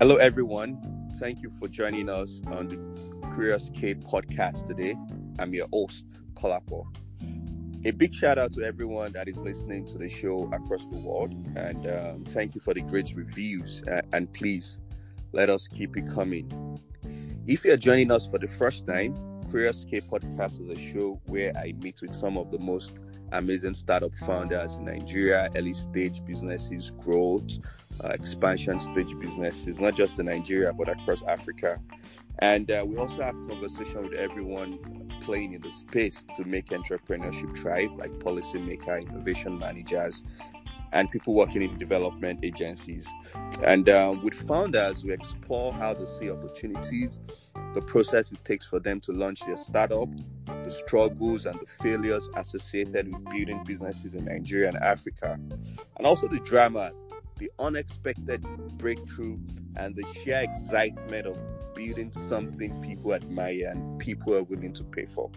Hello, everyone. Thank you for joining us on the Kurious K podcast today. I'm your host, Kolapo. A big shout out to everyone that is listening to the show across the world, and um, thank you for the great reviews. Uh, and please let us keep it coming. If you're joining us for the first time, Kurious K podcast is a show where I meet with some of the most amazing startup founders in Nigeria, early stage businesses, growth, uh, expansion stage businesses, not just in Nigeria, but across Africa. And uh, we also have conversation with everyone playing in the space to make entrepreneurship thrive, like policymaker, innovation managers, and people working in development agencies. And um, with founders, we explore how they see opportunities, the process it takes for them to launch their startup, the struggles and the failures associated with building businesses in Nigeria and Africa, and also the drama the unexpected breakthrough, and the sheer excitement of building something people admire and people are willing to pay for.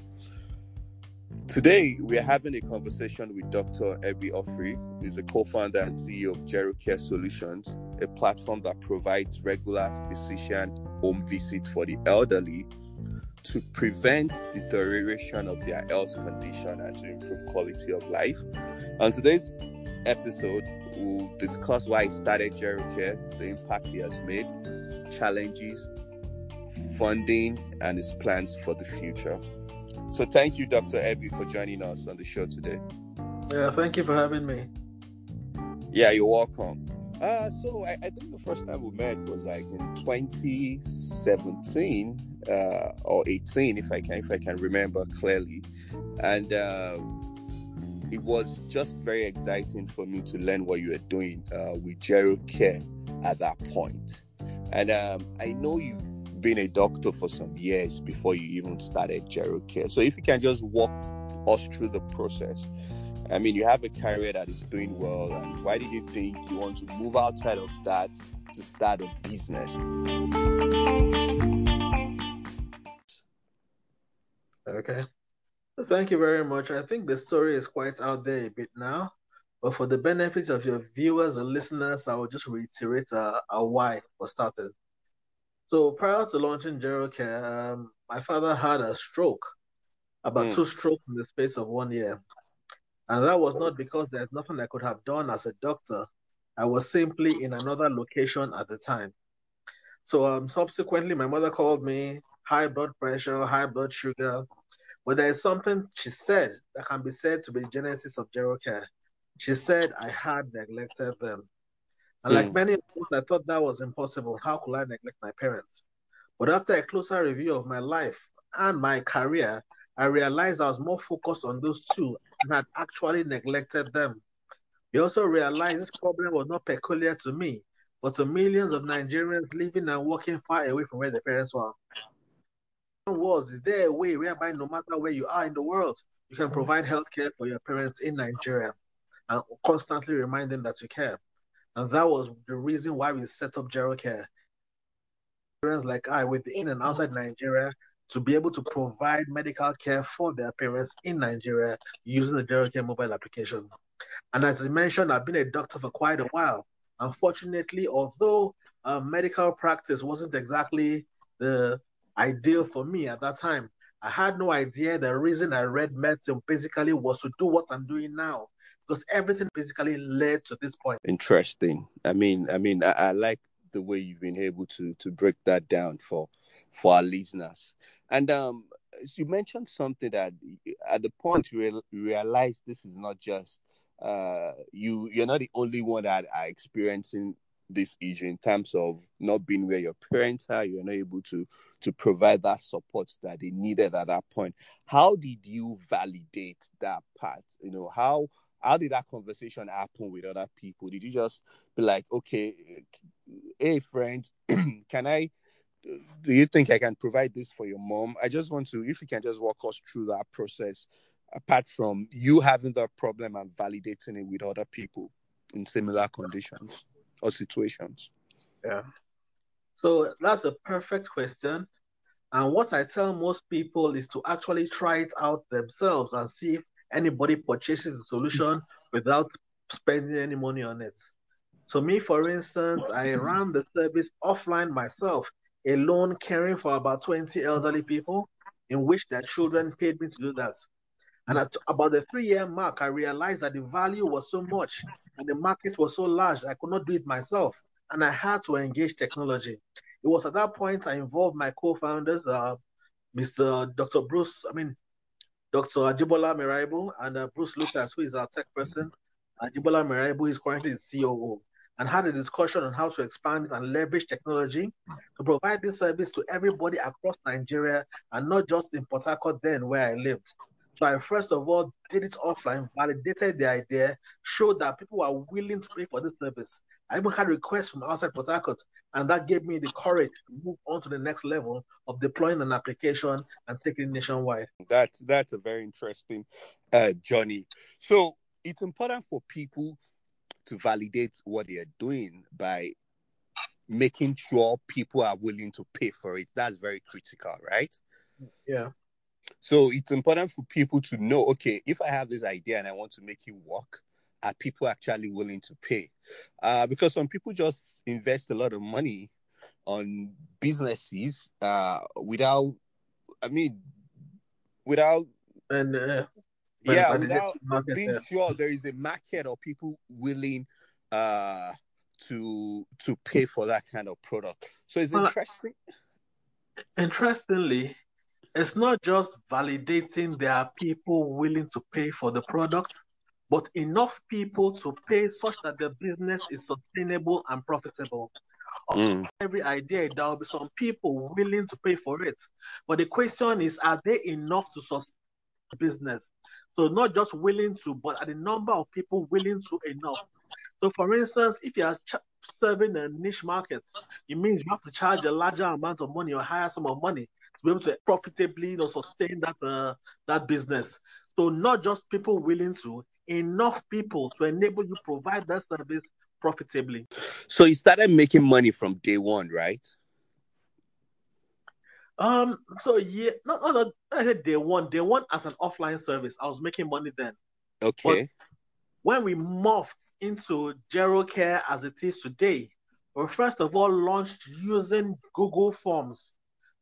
Today, we are having a conversation with Dr. Ebi Ofrey, who is a co-founder and CEO of GeroCare Solutions, a platform that provides regular physician home visit for the elderly to prevent deterioration of their health condition and to improve quality of life. On today's episode, we'll discuss why he started GeroCare, the impact he has made, challenges, funding, and his plans for the future. So thank you, Dr. Ebi, for joining us on the show today. Yeah, thank you for having me. Yeah, you're welcome. Uh, so I, I think the first time we met was like in 2017 uh, or 18, if I can if I can remember clearly, and uh, it was just very exciting for me to learn what you were doing uh, with Gero Care at that point. And um, I know you've been a doctor for some years before you even started Gero Care. So if you can just walk us through the process. I mean, you have a career that is doing well, and why did you think you want to move outside of that to start a business? Okay. Thank you very much. I think the story is quite out there a bit now, but for the benefit of your viewers and listeners, I will just reiterate uh, a why for started. So prior to launching GeroCare, um, my father had a stroke, about mm. two strokes in the space of one year. And that was not because there's nothing I could have done as a doctor. I was simply in another location at the time. So um, subsequently, my mother called me, high blood pressure, high blood sugar, but there is something she said that can be said to be the genesis of GeroCare. She said, I had neglected them. And mm. like hmm. many of us, I thought that was impossible. How could I neglect my parents? But after a closer review of my life and my career, I realized I was more focused on those two and had actually neglected them. We also realized this problem was not peculiar to me, but to millions of Nigerians living and working far away from where their parents were was is there a way whereby no matter where you are in the world, you can provide healthcare for your parents in Nigeria and constantly remind them that you care. And that was the reason why we set up GeroCare. Parents like I, within and outside Nigeria, to be able to provide medical care for their parents in Nigeria using the GeroCare mobile application. And as I mentioned, I've been a doctor for quite a while. Unfortunately, although uh, medical practice wasn't exactly the ideal for me at that time. I had no idea the reason I read medicine basically was to do what I'm doing now because everything basically led to this point. Interesting. I mean, I mean, I, I like the way you've been able to to break that down for for our listeners. And um, you mentioned something that at the point you realize this is not just uh you you're not the only one that are experiencing this issue in terms of not being where your parents are you're not able to to provide that support that they needed at that point. How did you validate that part? You know how how did that conversation happen with other people? Did you just be like okay hey friend can i do you think i can provide this for your mom i just want to if you can just walk us through that process apart from you having that problem and validating it with other people in similar conditions or situations? Yeah. So that's a perfect question. And what I tell most people is to actually try it out themselves and see if anybody purchases the solution without spending any money on it. So me, for instance, I ran the service offline myself, alone caring for about 20 elderly people in which their children paid me to do that. And at about the three-year mark, I realized that the value was so much and the market was so large, I could not do it myself. And I had to engage technology. It was at that point I involved my co-founders, uh, Mr. Dr. Bruce, I mean, Dr. Ajibola Miraibu and uh, Bruce Lucas, who is our tech person. Ajibola Miraibu is currently the COO and had a discussion on how to expand and leverage technology to provide this service to everybody across Nigeria and not just in Port Harcourt then where I lived. So I first of all did it offline, validated the idea, showed that people are willing to pay for this service. I even had requests from outside Port Harcourt, and that gave me the courage to move on to the next level of deploying an application and taking it nationwide. That's that's a very interesting uh, journey. So it's important for people to validate what they are doing by making sure people are willing to pay for it. That's very critical, right? Yeah. So it's important for people to know okay, if I have this idea and I want to make it work, are people actually willing to pay? Uh, because some people just invest a lot of money on businesses uh, without, I mean, without. And uh, yeah, without being there. sure there is a market or people willing uh, to to pay for that kind of product. So it's interesting. Interestingly, it's not just validating there are people willing to pay for the product, but enough people to pay such that the business is sustainable and profitable. Mm. Every idea, there will be some people willing to pay for it. But the question is, are they enough to sustain the business? So not just willing to, but at the number of people willing to enough. So for instance, if you are ch- serving a niche market, it means you have to charge a larger amount of money or higher sum of money to be able to profitably you know, sustain that uh, that business. So not just people willing to, enough people to enable you provide that service profitably. So you started making money from day one, right? Um. So yeah, not, not, not day one. Day one as an offline service, I was making money then. Okay. But when we morphed into GeroCare as it is today, we first of all launched using Google Forms.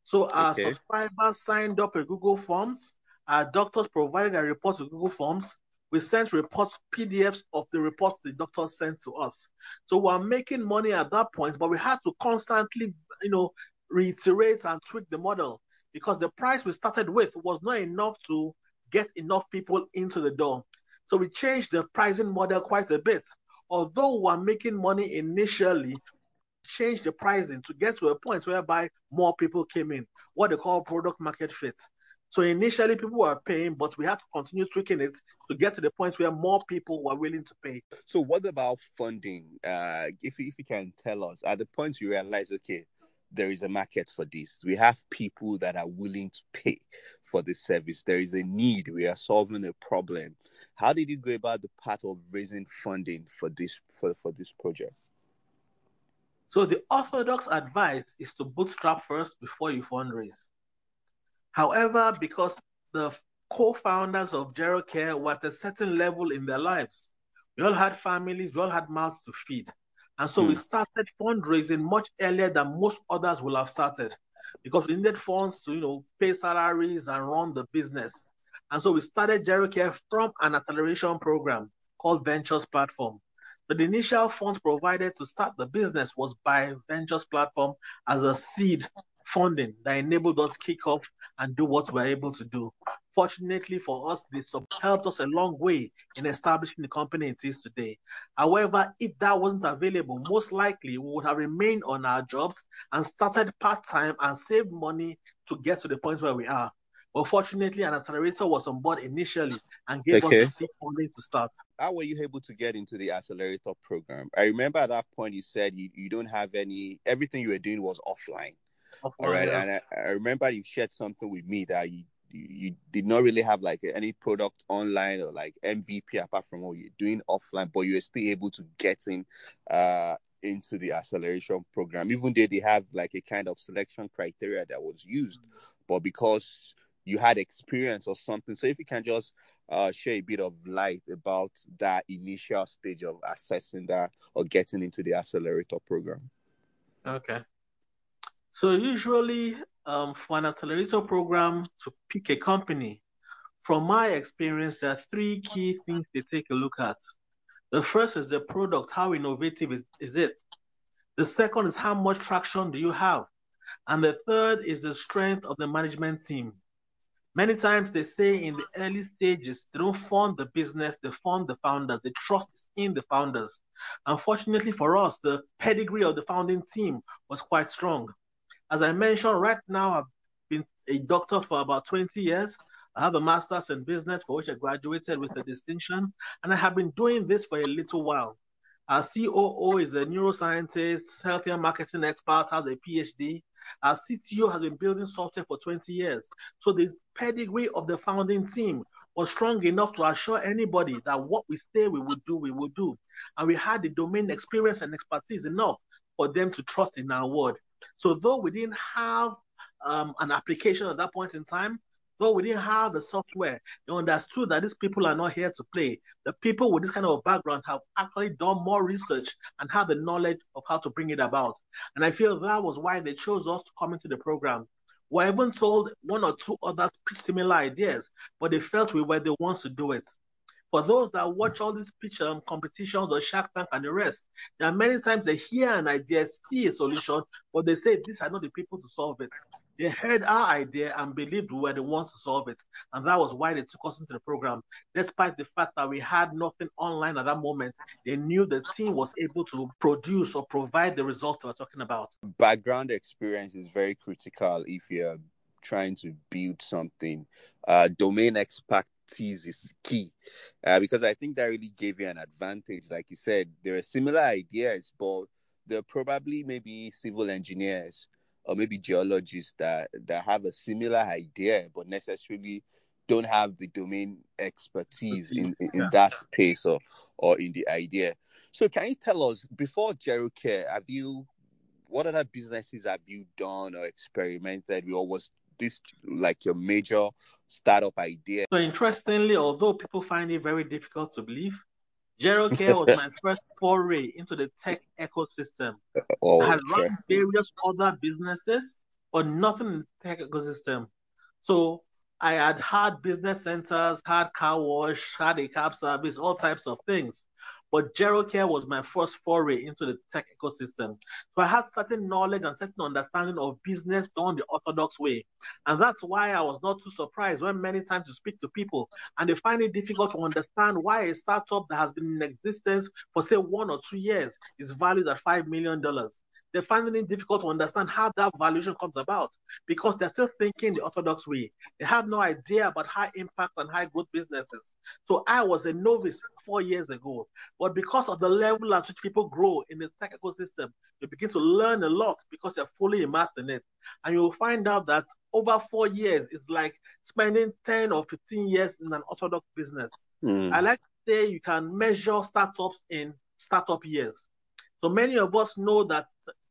So our okay. subscribers signed up with Google Forms. Our doctors provided a report to Google Forms. We sent reports, PDFs of the reports the doctors sent to us. So we're making money at that point, but we had to constantly, you know, reiterate and tweak the model because the price we started with was not enough to get enough people into the door. So we changed the pricing model quite a bit. Although we're making money initially, change the pricing to get to a point whereby more people came in, what they call product market fit. So initially people were paying, but we had to continue tweaking it to get to the point where more people were willing to pay. So what about funding? Uh, if if you can tell us at the point you realize, okay, there is a market for this. We have people that are willing to pay for this service. There is a need. We are solving a problem. How did you go about the path of raising funding for this for, for this project? So the orthodox advice is to bootstrap first before you fundraise. However, because the co-founders of Care were at a certain level in their lives, we all had families, we all had mouths to feed. And so we hmm. started fundraising much earlier than most others will have started because we needed funds to, you know, pay salaries and run the business. And so we started Care from an acceleration program called Ventures Platform. But the initial funds provided to start the business was by Ventures Platform as a seed funding that enabled us to kick off and do what we're able to do. Fortunately for us, this helped us a long way in establishing the company it is today. However, if that wasn't available, most likely we would have remained on our jobs and started part time and saved money to get to the point where we are. But fortunately, an accelerator was on board initially and gave okay. us the seed funding to start. How were you able to get into the accelerator program? I remember at that point you said you, you don't have any, everything you were doing was offline. Offline All right. Yeah. And I, I, remember you shared something with me that you, you, you did not really have like any product online or like MVP apart from what you're doing offline, but you were still able to get in uh, into the acceleration program, even though they have like a kind of selection criteria that was used. But because you had experience or something. So if you can just uh, share a bit of light about that initial stage of assessing that or getting into the accelerator program? Okay. So usually, um, for an accelerator program to pick a company, from my experience, there are three key things they take a look at. The first is the product. How innovative is, is it? The second is how much traction do you have? And the third is the strength of the management team. Many times they say in the early stages, they don't fund the business, they fund the founders. The trust is in the founders. Unfortunately for us, the pedigree of the founding team was quite strong. As I mentioned, right now I've been a doctor for about 20 years. I have a master's in business for which I graduated with a distinction, and I have been doing this for a little while. Our COO is a neuroscientist, healthcare marketing expert, has a PhD. Our CTO has been building software for 20 years. So the pedigree of the founding team was strong enough to assure anybody that what we say we would do, we will do. And we had the domain experience and expertise enough for them to trust in our word. So though we didn't have um, an application at that point in time, though we didn't have the software, they understood that these people are not here to play. The people with this kind of background have actually done more research and have the knowledge of how to bring it about. And I feel that was why they chose us to come into the program. We even told one or two others similar ideas, but they felt we were the ones to do it. For those that watch all these picture um, competitions or Shark Tank and the rest, there are many times they hear an idea, see a solution, but they say these are not the people to solve it. They heard our idea and believed we were the ones to solve it. And that was why they took us into the program. Despite the fact that we had nothing online at that moment, they knew the team was able to produce or provide the results they were talking about. Background experience is very critical if you're trying to build something. Uh, domain expertise is key uh, because I think that really gave you an advantage. Like you said, there are similar ideas, but there are probably maybe civil engineers or maybe geologists that that have a similar idea but necessarily don't have the domain expertise in, in, in that space or or in the idea. So can you tell us before GeroCare, have you what other businesses have you done or experimented with, or was this like your major startup idea? So interestingly, although people find it very difficult to believe, GeroCare was my first foray into the tech ecosystem. Oh, I had run various other businesses, but nothing in the tech ecosystem. So I had had business centers, had car wash, had a cab service, all types of things. But GeroCare was my first foray into the tech ecosystem. So I had certain knowledge and certain understanding of business done the orthodox way. And that's why I was not too surprised when many times you speak to people and they find it difficult to understand why a startup that has been in existence for say one or two years is valued at $5 million they're finding it difficult to understand how that valuation comes about because they're still thinking the orthodox way. They have no idea about high impact and high growth businesses. So I was a novice four years ago, but because of the level at which people grow in the tech ecosystem, you begin to learn a lot because they're fully immersed in it. And you'll find out that over four years is like spending 10 or 15 years in an orthodox business. Mm. I like to say you can measure startups in startup years. So many of us know that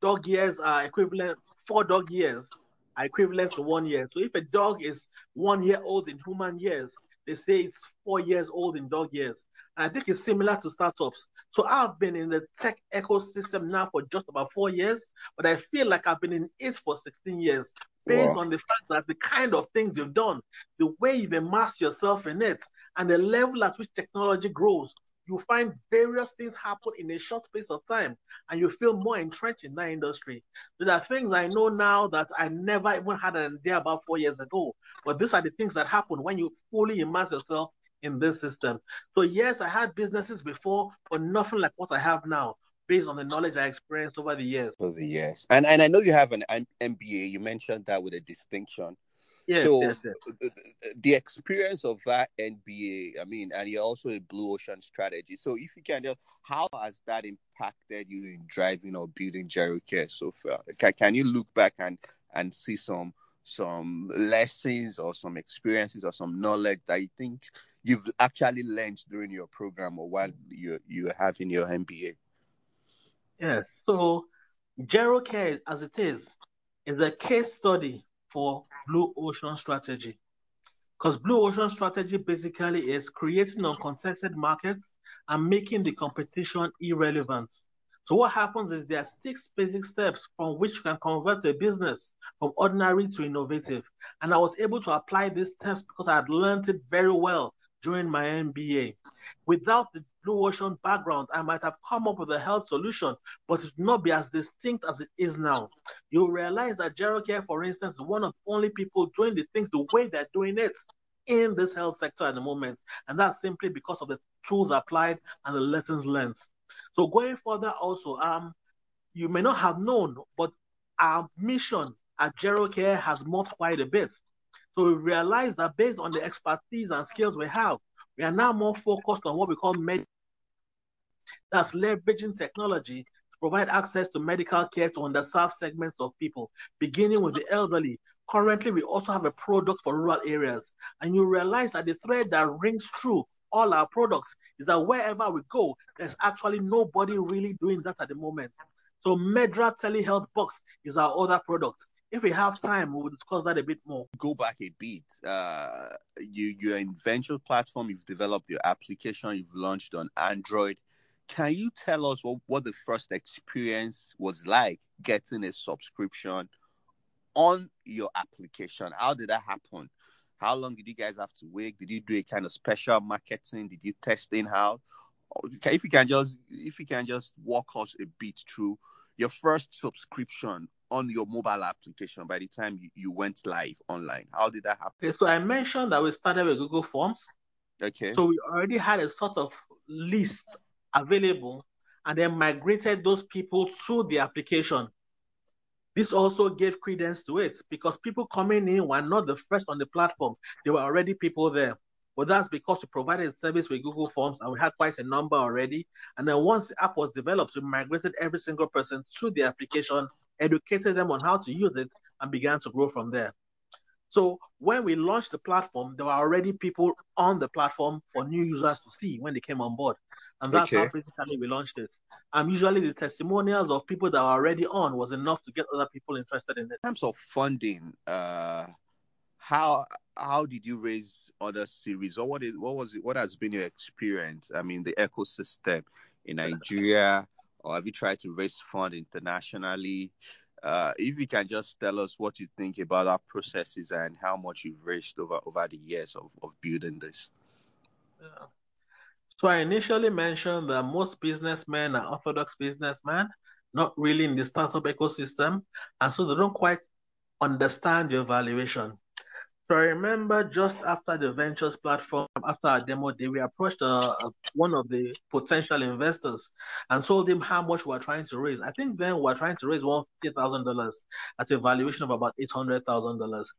dog years are equivalent, four dog years are equivalent to one year. So if a dog is one year old in human years, they say it's four years old in dog years. And I think it's similar to startups. So I've been in the tech ecosystem now for just about four years, but I feel like I've been in it for 16 years based wow. on the fact that the kind of things you've done, the way you've immersed yourself in it, and the level at which technology grows you find various things happen in a short space of time and you feel more entrenched in that industry. There are things I know now that I never even had an idea about four years ago. But these are the things that happen when you fully immerse yourself in this system. So, yes, I had businesses before, but nothing like what I have now based on the knowledge I experienced over the years. Over the years. And, and I know you have an MBA. You mentioned that with a distinction. Yes, so yes, yes. The, the, experience of that MBA, I mean, and you're also a blue ocean strategy. So if you can just, how has that impacted you in driving or building GeroCare so far? Can, can you look back and and see some some lessons or some experiences or some knowledge that you think you've actually learned during your program or while you you having your MBA? Yes. So GeroCare, as it is, is a case study for blue ocean strategy. Because Blue Ocean strategy basically is creating uncontested markets and making the competition irrelevant. So what happens is there are six basic steps from which you can convert a business from ordinary to innovative. And I was able to apply these steps because I had learned it very well during my MBA. Without the Blue Ocean background, I might have come up with a health solution, but it would not be as distinct as it is now. You'll realize that Care, for instance, is one of the only people doing the things the way they're doing it in this health sector at the moment. And that's simply because of the tools applied and the lessons learned. So going further also, um, you may not have known, but our mission at Care has quite a bit. So we realize that based on the expertise and skills we have, we are now more focused on what we call med. That's leveraging technology to provide access to medical care to underserved segments of people, beginning with the elderly. Currently, we also have a product for rural areas. And you realize that the thread that rings through all our products is that wherever we go, there's actually nobody really doing that at the moment. So Medra Telehealth Box is our other product. If we have time, we will discuss that a bit more. Go back a bit. Uh, you you're in venture platform. You've developed your application. You've launched on Android. Can you tell us what, what the first experience was like getting a subscription on your application? How did that happen? How long did you guys have to wait? Did you do a kind of special marketing? Did you test in how? If you can just if you can just walk us a bit through your first subscription on your mobile application by the time you, you went live online. How did that happen? Okay, so I mentioned that we started with Google Forms. Okay. So we already had a sort of list available and then migrated those people to the application. This also gave credence to it because people coming in were not the first on the platform. There were already people there. But that's because we provided service with Google Forms and we had quite a number already. And then once the app was developed, we migrated every single person to the application, educated them on how to use it, and began to grow from there. So when we launched the platform, there were already people on the platform for new users to see when they came on board. And that's okay. how basically we launched it. And usually the testimonials of people that were already on was enough to get other people interested in it. In terms of funding, uh, how how did you raise other series or what is what was it what has been your experience? I mean the ecosystem in Nigeria, or have you tried to raise fund internationally? Uh, if you can just tell us what you think about our processes and how much you've raised over over the years of, of building this. Yeah. So I initially mentioned that most businessmen are orthodox businessmen, not really in the startup ecosystem, and so they don't quite understand your valuation. So I remember just after the ventures platform, after our demo day, we approached uh, uh, one of the potential investors and told him how much we were trying to raise. I think then we were trying to raise one fifty thousand dollars at a valuation of about eight hundred thousand dollars.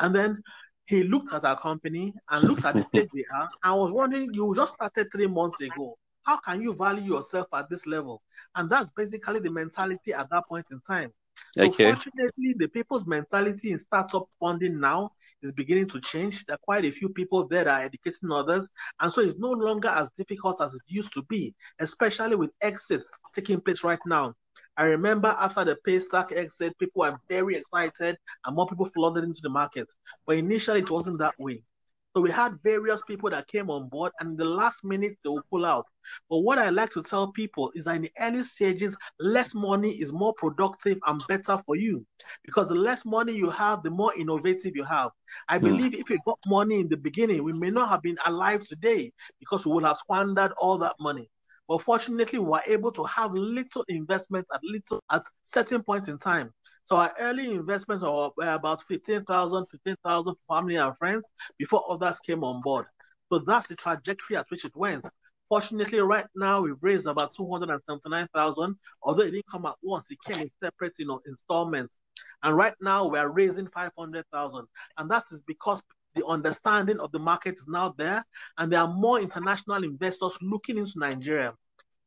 And then he looked at our company and looked at the stage we are and was wondering, you just started three months ago. How can you value yourself at this level? And that's basically the mentality at that point in time. Okay. Unfortunately, the people's mentality in startup funding now is beginning to change. There are quite a few people there that are educating others. And so it's no longer as difficult as it used to be, especially with exits taking place right now. I remember after the Paystack exit, people were very excited and more people flooded into the market. But initially, it wasn't that way. So we had various people that came on board, and in the last minute they will pull out. But what I like to tell people is that in the early stages, less money is more productive and better for you, because the less money you have, the more innovative you have. I hmm. believe if we got money in the beginning, we may not have been alive today because we would have squandered all that money. But fortunately, we were able to have little investments at little at certain points in time. So our early investments were about 15,000, 15,000 family and friends before others came on board. So that's the trajectory at which it went. Fortunately, right now we've raised about 279,000, although it didn't come at once, it came in separate, you know, installments. And right now we're raising 500,000. And that is because the understanding of the market is now there, and there are more international investors looking into Nigeria.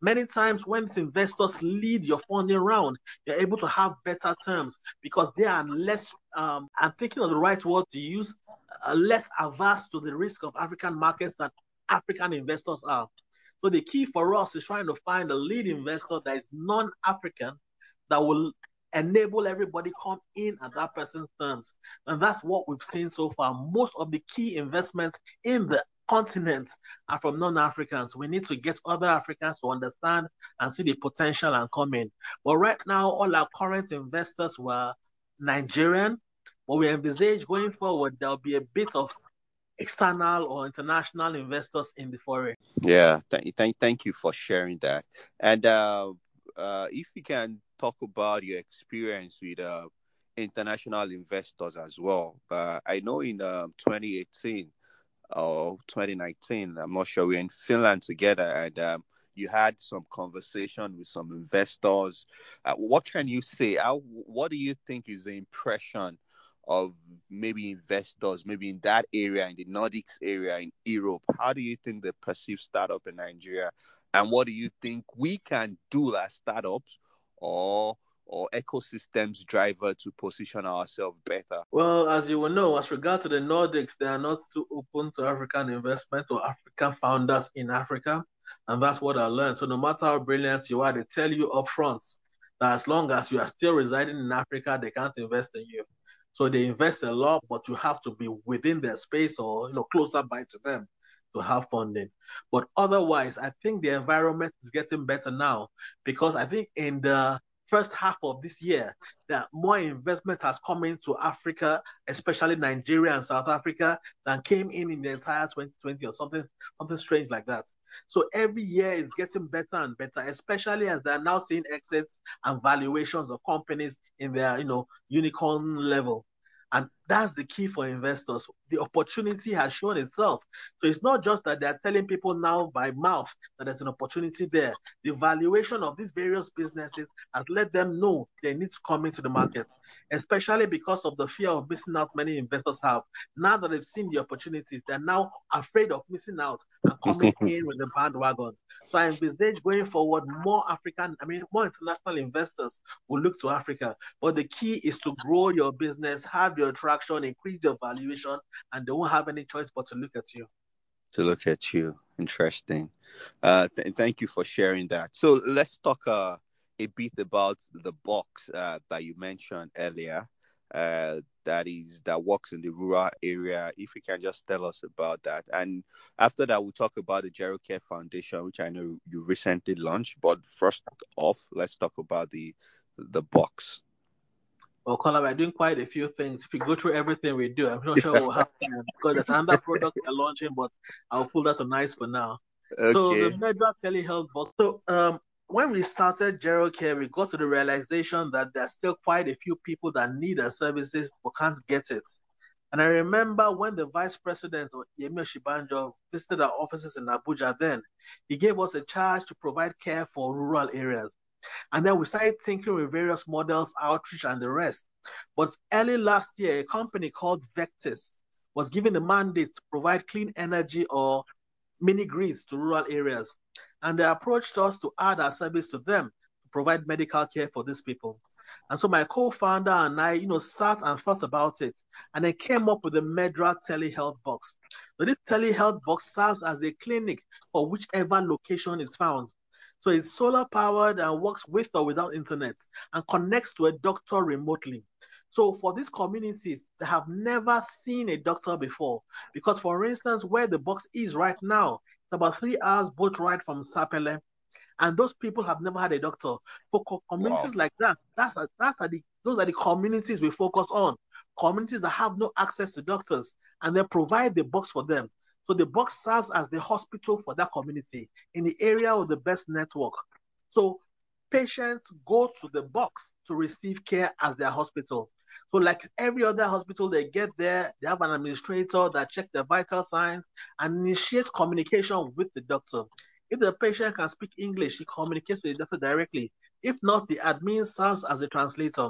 Many times, when these investors lead your funding round, you're able to have better terms because they are less, um, I'm thinking of the right word to use, uh, less averse to the risk of African markets than African investors are. So the key for us is trying to find a lead investor that is non-African that will enable everybody come in at that person's terms. And that's what we've seen so far. Most of the key investments in the continent are from non-Africans. We need to get other Africans to understand and see the potential and come in. But right now, all our current investors were Nigerian. But we envisage going forward, there'll be a bit of external or international investors in the foreign. Yeah, thank, thank, thank you for sharing that. And uh, uh, if you can talk about your experience with uh, international investors as well. Uh, I know in um, 2018 or 2019, I'm not sure, we're in Finland together and um, you had some conversation with some investors. Uh, what can you say? How, what do you think is the impression of maybe investors, maybe in that area, in the Nordics area, in Europe? How do you think they perceive startup in Nigeria? And what do you think we can do as startups or or ecosystems driver to position ourselves better? Well, as you will know, as regard to the Nordics, they are not too open to African investment or African founders in Africa. And that's what I learned. So no matter how brilliant you are, they tell you up front that as long as you are still residing in Africa, they can't invest in you. So they invest a lot, but you have to be within their space or you know closer by to them to have funding. But otherwise, I think the environment is getting better now because I think in the first half of this year that more investment has come into Africa, especially Nigeria and South Africa, than came in in the entire 2020 or something, something strange like that. So every year is getting better and better, especially as they're now seeing exits and valuations of companies in their, you know, unicorn level. And that's the key for investors. The opportunity has shown itself. So it's not just that they're telling people now by mouth that there's an opportunity there. The valuation of these various businesses has let them know they need to come into the market especially because of the fear of missing out many investors have. Now that they've seen the opportunities, they're now afraid of missing out and coming in with the bandwagon. So I envisage going forward, more African, I mean, more international investors will look to Africa. But the key is to grow your business, have your traction, increase your valuation, and they won't have any choice but to look at you. To look at you. Interesting. Uh, th- thank you for sharing that. So let's talk uh, a bit about the box uh, that you mentioned earlier. Uh, that is that works in the rural area. If you can just tell us about that, and after that, we'll talk about the Gero Care Foundation, which I know you recently launched. But first off, let's talk about the the box. Well, Colin, we're doing quite a few things. If you go through everything we do, I'm not sure we'll have time because there's another product we're launching, but I'll pull that on nice for now. Okay. So the Medra telehealth box. So um, when we started Gero Care, we got to the realization that there's still quite a few people that need our services but can't get it. And I remember when the vice president of Yemi Osinbajo visited our offices in Abuja then, he gave us a charge to provide care for rural areas. And then we started thinking with various models, outreach, and the rest. But early last year, a company called Vectis was given the mandate to provide clean energy or mini grids to rural areas and they approached us to add our service to them to provide medical care for these people. And so my co-founder and I, you know, sat and thought about it, and I came up with the Medra telehealth box. So this telehealth box serves as a clinic for whichever location it's found. So it's solar powered and works with or without internet and connects to a doctor remotely. So for these communities, they have never seen a doctor before. Because for instance, where the box is right now, it's about three hours boat ride from Sapele. And those people have never had a doctor. For communities wow. like that, that's a, that's a, the, those are the communities we focus on. Communities that have no access to doctors, and they provide the box for them. So the box serves as the hospital for that community in the area with the best network. So patients go to the box to receive care as their hospital. So, like every other hospital, they get there, they have an administrator that checks their vital signs and initiates communication with the doctor. If the patient can speak English, he communicates with the doctor directly. If not, the admin serves as a translator.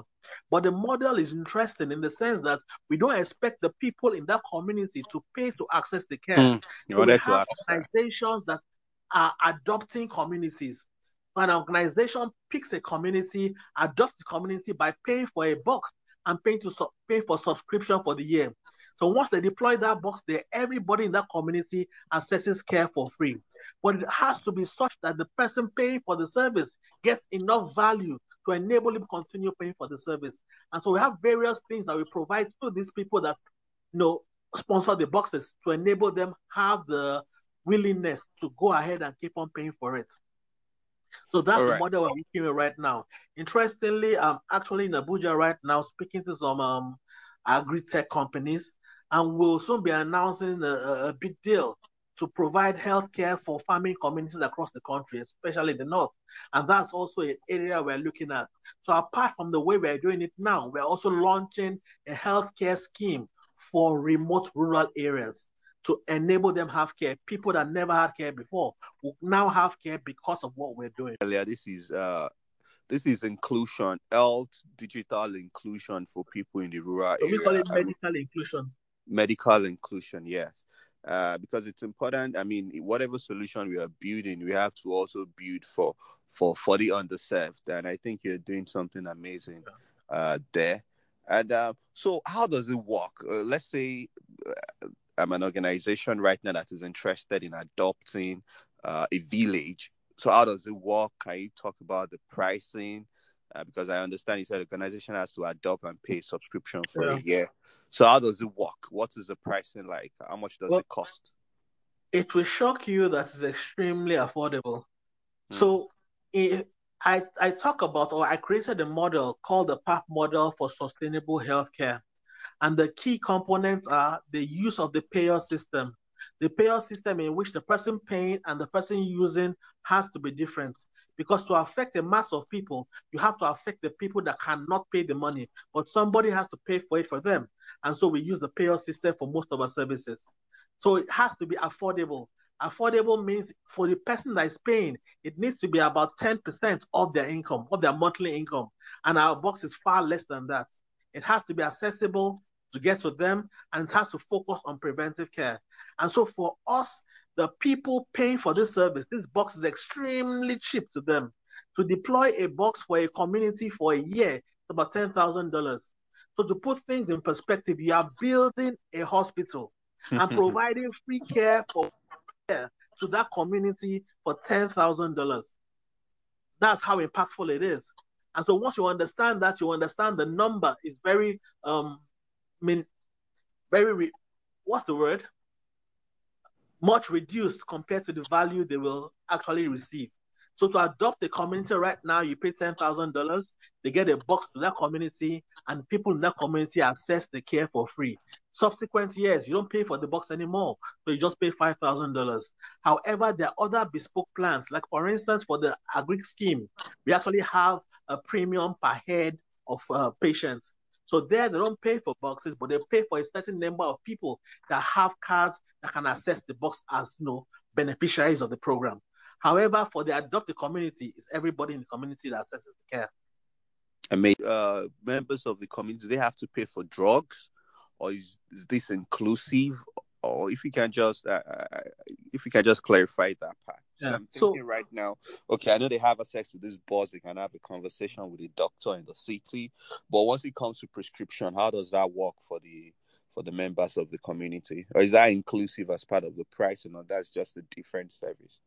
But the model is interesting in the sense that we don't expect the people in that community to pay to access the care. Mm, so we have organizations that are adopting communities. An organization picks a community, adopts the community by paying for a box and paying to su- pay for subscription for the year. So once they deploy that box there, everybody in that community accesses care for free. But it has to be such that the person paying for the service gets enough value to enable him continue paying for the service. And so we have various things that we provide to these people that you know sponsor the boxes to enable them have the willingness to go ahead and keep on paying for it. So that's right. the model we're working with right now. Interestingly, I'm actually in Abuja right now speaking to some um, agri-tech companies, and we'll soon be announcing a, a big deal to provide healthcare for farming communities across the country, especially the north. And that's also an area we're looking at. So apart from the way we're doing it now, we're also launching a healthcare scheme for remote rural areas to enable them have care. People that never had care before will now have care because of what we're doing. Earlier, this is uh this is inclusion, health, digital inclusion for people in the rural so area. We call it medical inclusion. Medical inclusion, yes. Uh, because it's important. I mean, whatever solution we are building, we have to also build for for for the underserved, and I think you're doing something amazing uh, there. And uh, so, how does it work? Uh, let's say uh, I'm an organization right now that is interested in adopting uh, a village. So, how does it work? Can you talk about the pricing? Uh, because I understand you said the organization has to adopt and pay subscription for yeah. a year. So, how does it work? What is the pricing like? How much does well, it cost? It will shock you that it's extremely affordable. Hmm. So, it, I, I talk about, or I created a model called the PAP model for sustainable healthcare. And the key components are the use of the payer system. The payer system in which the person paying and the person using has to be different. Because to affect a mass of people, you have to affect the people that cannot pay the money, but somebody has to pay for it for them. And so we use the payer system for most of our services. So it has to be affordable. Affordable means for the person that is paying, it needs to be about 10% of their income, of their monthly income. And our box is far less than that. It has to be accessible to get to them, and it has to focus on preventive care. And so for us, the people paying for this service, this box is extremely cheap to them. To deploy a box for a community for a year, it's about $10,000. So to put things in perspective, you are building a hospital and providing free care for care to that community for $10,000. That's how impactful it is. And so once you understand that, you understand the number is very, um, I mean, very, re- what's the word? Much reduced compared to the value they will actually receive. So to adopt a community right now, you pay ten thousand dollars. They get a box to that community, and people in that community access the care for free. Subsequent years, you don't pay for the box anymore, so you just pay five thousand dollars. However, there are other bespoke plans, like for instance, for the agri scheme, we actually have a premium per head of uh, patients. So there, they don't pay for boxes, but they pay for a certain number of people that have cards that can access the box as you know beneficiaries of the program. However, for the adopted community, it's everybody in the community that accesses the care. I mean, uh, members of the community, do they have to pay for drugs, or is, is this inclusive? Or if you can just, uh, uh if you can just clarify that part. Yeah. So I'm thinking so, right now, okay, I know they have access to this boss, they can have a conversation with a doctor in the city, but once it comes to prescription, how does that work for the for the members of the community? Or is that inclusive as part of the pricing, or that's just a different service?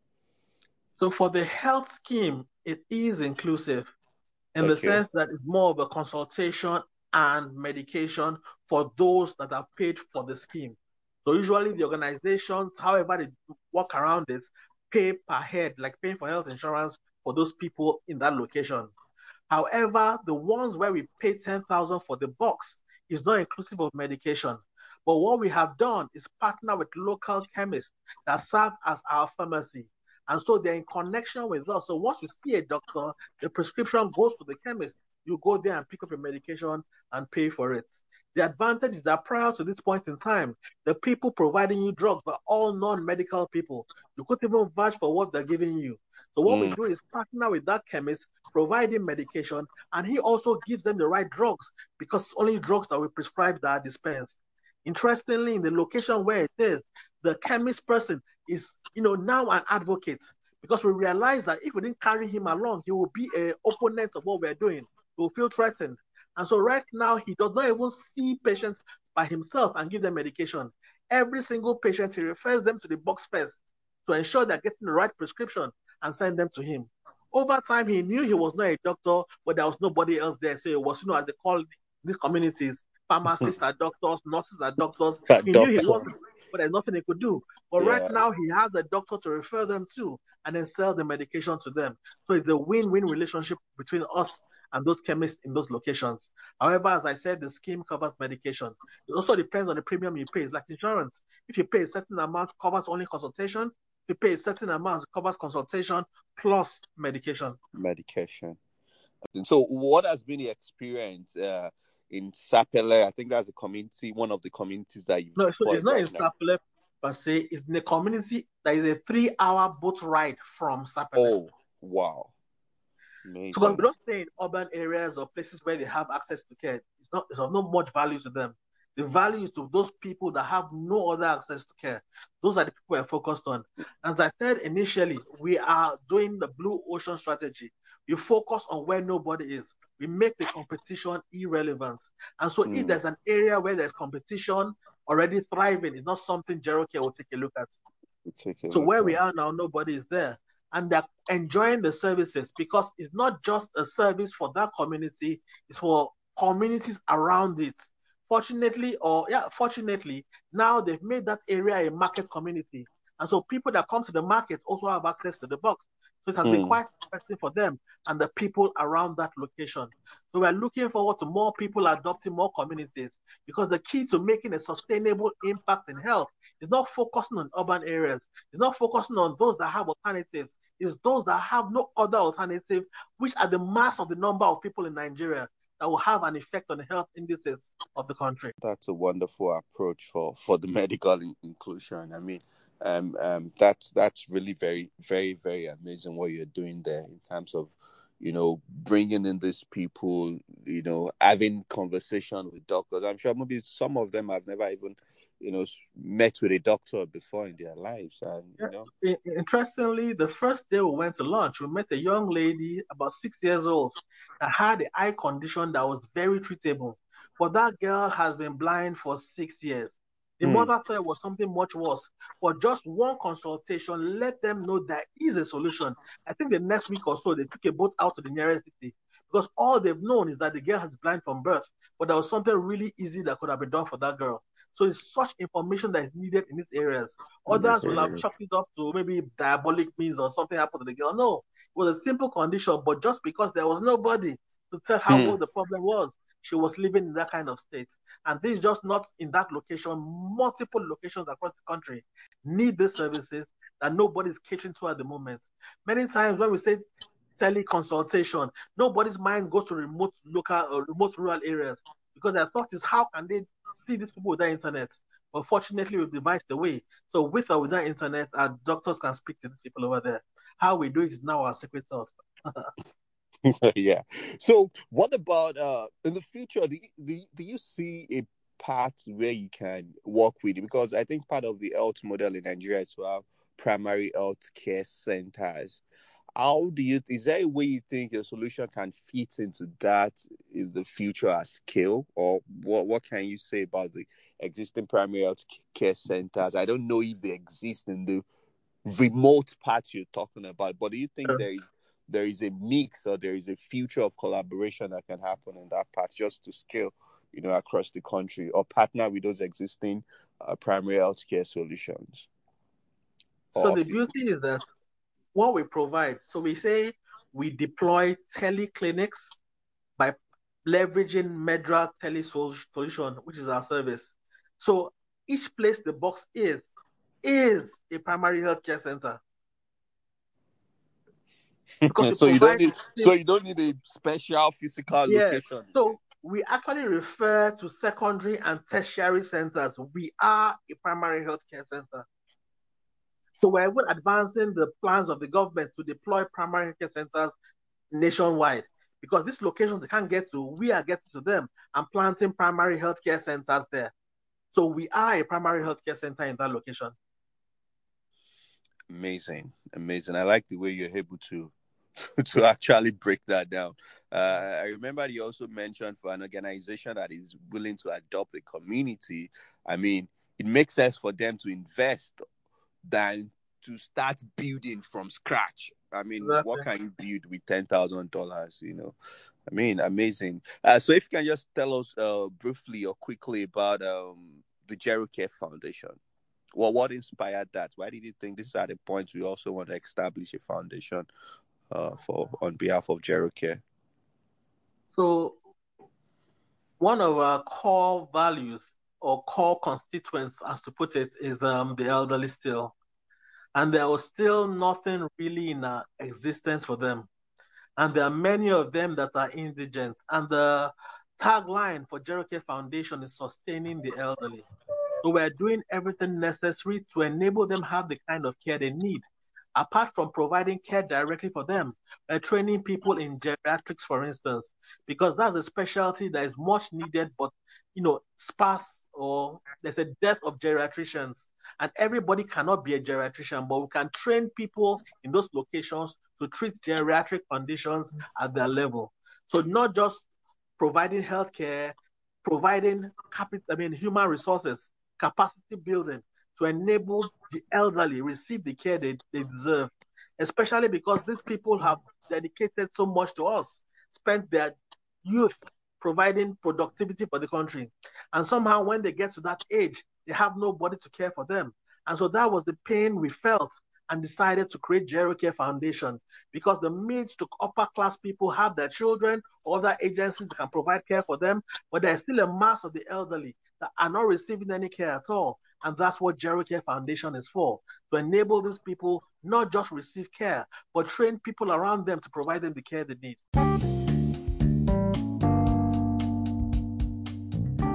So for the health scheme, it is inclusive in okay. the sense that it's more of a consultation and medication for those that have paid for the scheme. So usually the organizations, however they work around it, pay per head, like paying for health insurance for those people in that location. However, the ones where we pay 10,000 for the box is not inclusive of medication. But what we have done is partner with local chemists that serve as our pharmacy. And so they're in connection with us. So once you see a doctor, the prescription goes to the chemist. You go there and pick up your medication and pay for it. The advantage is that prior to this point in time, the people providing you drugs were all non-medical people. You couldn't even vouch for what they're giving you. So what mm. we do is partner with that chemist, provide him medication, and he also gives them the right drugs because only drugs that we prescribe that are dispensed. Interestingly, in the location where it is, the chemist person is, you know, now an advocate because we realize that if we didn't carry him along, he will be an opponent of what we're doing. He will feel threatened. And so right now, he does not even see patients by himself and give them medication. Every single patient, he refers them to the box first to ensure they're getting the right prescription and send them to him. Over time, he knew he was not a doctor, but there was nobody else there. So it was, you know, as they call these communities, pharmacists are doctors, nurses are doctors. He knew he wasn't, but there's nothing he could do. But yeah. right now, he has a doctor to refer them to and then sell the medication to them. So it's a win-win relationship between us and those chemists in those locations. However, as I said, the scheme covers medication. It also depends on the premium you pay. It's like insurance. If you pay a certain amount, covers only consultation. If you pay a certain amount, covers consultation plus medication. Medication. So, what has been the experience uh, in Sapele? I think that's a community, one of the communities that you. No, so it's not right in Sapele per se. It's in the community. that is a three-hour boat ride from Sapele. Oh, wow! Amazing. So we don't stay in urban areas or places where they have access to care. It's not it's of no much value to them. The value is to those people that have no other access to care. Those are the people we're focused on. As I said initially, we are doing the blue ocean strategy. We focus on where nobody is. We make the competition irrelevant. And so mm. if hmm. there's an area where there's competition already thriving, it's not something GeroCare will take a look at. so where we are now, nobody is there and they're enjoying the services because it's not just a service for that community, it's for communities around it. Fortunately, or yeah, fortunately, now they've made that area a market community. And so people that come to the market also have access to the box. So it has mm. been hmm. quite interesting for them and the people around that location. So we're looking forward to more people adopting more communities because the key to making a sustainable impact in health it's not focusing on urban areas. It's not focusing on those that have alternatives. It's those that have no other alternative, which are the mass of the number of people in Nigeria that will have an effect on the health indices of the country. That's a wonderful approach for for the medical in- inclusion. I mean, um, um, that's that's really very very very amazing what you're doing there in terms of you know, bringing in these people, you know, having conversation with doctors. I'm sure maybe some of them have never even, you know, met with a doctor before in their lives. And you know, interestingly, the first day we went to lunch, we met a young lady about six years old that had an eye condition that was very treatable. But that girl has been blind for six years. The mm. mother thought it was something much worse. But just one consultation, let them know there is a solution. I think the next week or so, they took a boat out to the nearest city because all they've known is that the girl has blind from birth, but there was something really easy that could have been done for that girl. So it's such information that is needed in these areas. Others will have chalked it up to maybe diabolic means or something happened to the girl. No, it was a simple condition, but just because there was nobody to tell how hmm. the problem was, she was living in that kind of state. And this is just not in that location, multiple locations across the country need these services that nobody is catering to at the moment. Many times when we say teleconsultation, nobody's mind goes to remote local or remote rural areas because their thought is how can they see these people without internet? But fortunately, we've devised the way. So with or without internet, our doctors can speak to these people over there. How we do it is now our secret sauce. yeah. So, what about uh in the future? Do you, do you, do you see a path where you can work with it? Because I think part of the health model in Nigeria is to have primary health care centers. How do you? Is there a way you think your solution can fit into that in the future at scale, or what? What can you say about the existing primary health care centers? I don't know if they exist in the remote parts you're talking about, but do you think there is there is a mix or there is a future of collaboration that can happen in that part just to scale you know across the country or partner with those existing uh, primary healthcare solutions so the beauty is that what we provide so we say we deploy teleclinics by leveraging medra telesolution which is our service so each place the box is is a primary healthcare center so you don't need so you don't need a special physical yeah. location. So we actually refer to secondary and tertiary centers. We are a primary healthcare center. So we're even advancing the plans of the government to deploy primary healthcare centers nationwide. Because these locations they can't get to, we are getting to them and planting primary healthcare centers there. So we are a primary healthcare center in that location. Amazing, amazing. I like the way you're able to to actually break that down. Uh, I remember you also mentioned for an organization that is willing to adopt the community. I mean, it makes sense for them to invest than to start building from scratch. I mean, exactly. what can you build with ten thousand dollars? You know, I mean, amazing. Uh, so, if you can just tell us uh, briefly or quickly about um, the Gerocare Foundation. Well, what inspired that? Why did you think this is at a point we also want to establish a foundation uh, for on behalf of Gerocare? So, one of our core values or core constituents, as to put it, is um, the elderly still. And there was still nothing really in uh, existence for them. And there are many of them that are indigent. And the tagline for Gerocare Foundation is sustaining the elderly. So we're doing everything necessary to enable them have the kind of care they need apart from providing care directly for them, by training people in geriatrics, for instance, because that's a specialty that is much needed, but you know, sparse or there's a dearth of geriatricians, and everybody cannot be a geriatrician, but we can train people in those locations to treat geriatric conditions at their level. So not just providing healthcare, providing capital, I mean, human resources, capacity building, to enable the elderly receive the care they, they deserve, especially because these people have dedicated so much to us, spent their youth providing productivity for the country. And somehow, when they get to that age, they have nobody to care for them. And so that was the pain we felt and decided to create Gerocare Foundation because the means to upper class people have their children, or other agencies that can provide care for them, but there's still a mass of the elderly that are not receiving any care at all. And that's what Gerocare Foundation is for to enable these people not just receive care, but train people around them to provide them the care they need.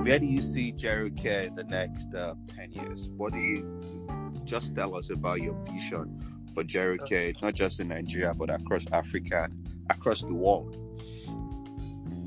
Where do you see Gerocare in the next uh, 10 years? What do you just tell us about your vision for Gerocare, not just in Nigeria, but across Africa, across the world?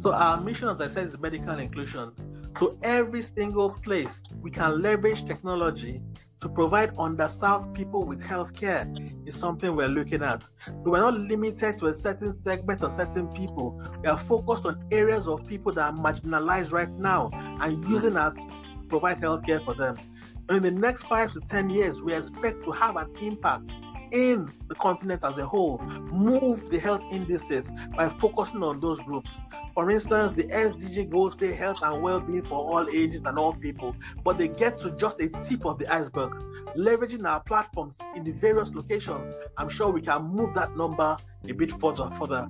So, our mission, as I said, is medical inclusion to every single place we can leverage technology to provide underserved people with health care is something we're looking at. So we're not limited to a certain segment or certain people. We are focused on areas of people that are marginalized right now and using that to provide health care for them. In the next five to ten years, we expect to have an impact in the continent as a whole move the health indices by focusing on those groups. For instance, the SDG goals say health and well-being for all ages and all people, but they get to just a tip of the iceberg. Leveraging our platforms in the various locations, I'm sure we can move that number a bit further further.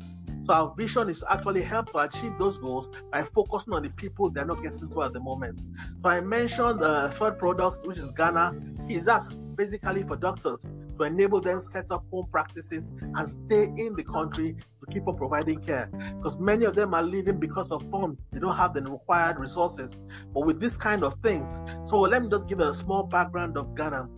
So our vision is actually help to achieve those goals by focusing on the people they're not getting to at the moment. So I mentioned the uh, third product, which is Ghana. Is that basically for doctors to enable them set up home practices and stay in the country to keep on providing care. Because many of them are leaving because of funds. They don't have the required resources. But with this kind of things, so let me just give a small background of Ghana.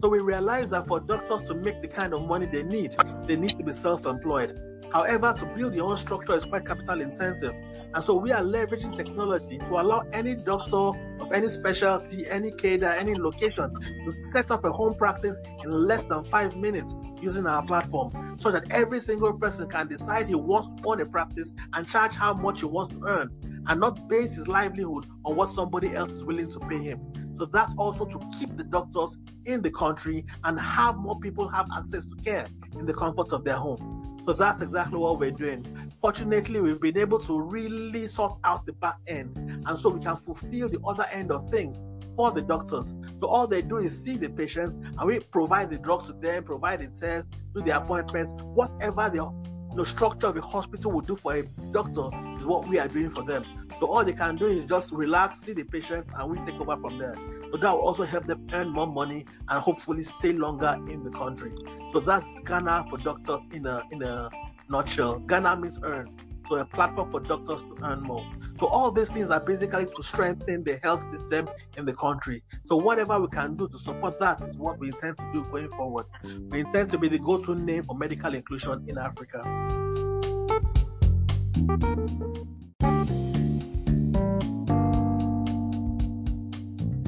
So we realize that for doctors to make the kind of money they need, they need to be self-employed. However, to build your own structure is quite capital intensive. And so we are leveraging technology to allow any doctor of any specialty, any cadre, any location to set up a home practice in less than five minutes using our platform so that every single person can decide he wants to own a practice and charge how much he wants to earn and not base his livelihood on what somebody else is willing to pay him. So that's also to keep the doctors in the country and have more people have access to care in the comfort of their home. So that's exactly what we're doing. Fortunately, we've been able to really sort out the back end, and so we can fulfill the other end of things for the doctors. So all they do is see the patients, and we provide the drugs to them, provide the tests, do the appointments, whatever the, the structure of a hospital would do for a doctor is what we are doing for them. So all they can do is just relax, see the patient, and we take over from there. So that will also help them earn more money and hopefully stay longer in the country. So that's Ghana for doctors in a in a nutshell. Ghana means earn. So a platform for doctors to earn more. So all these things are basically to strengthen the health system in the country. So whatever we can do to support that is what we intend to do going forward. We intend to be the go-to name for medical inclusion in Africa.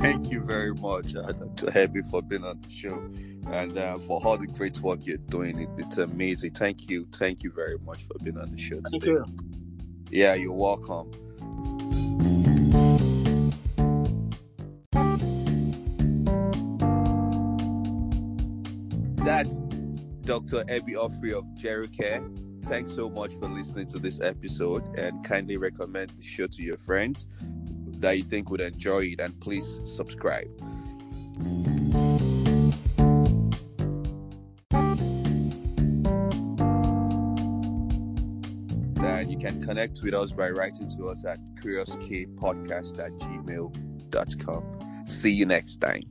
Thank you very much, uh, Dr. For being on the show and uh, for all the great work you're doing. It, it's amazing. Thank you. Thank you very much for being on the show today. Thank you. Yeah, you're welcome. That's Dr. Ebi Ofrey of GeroCare. Thanks so much for listening to this episode and kindly recommend the show to your friends that you think would enjoy it and please subscribe. And you can connect with us by writing to us at kuriouskpodcast at gmail.com. See you next time.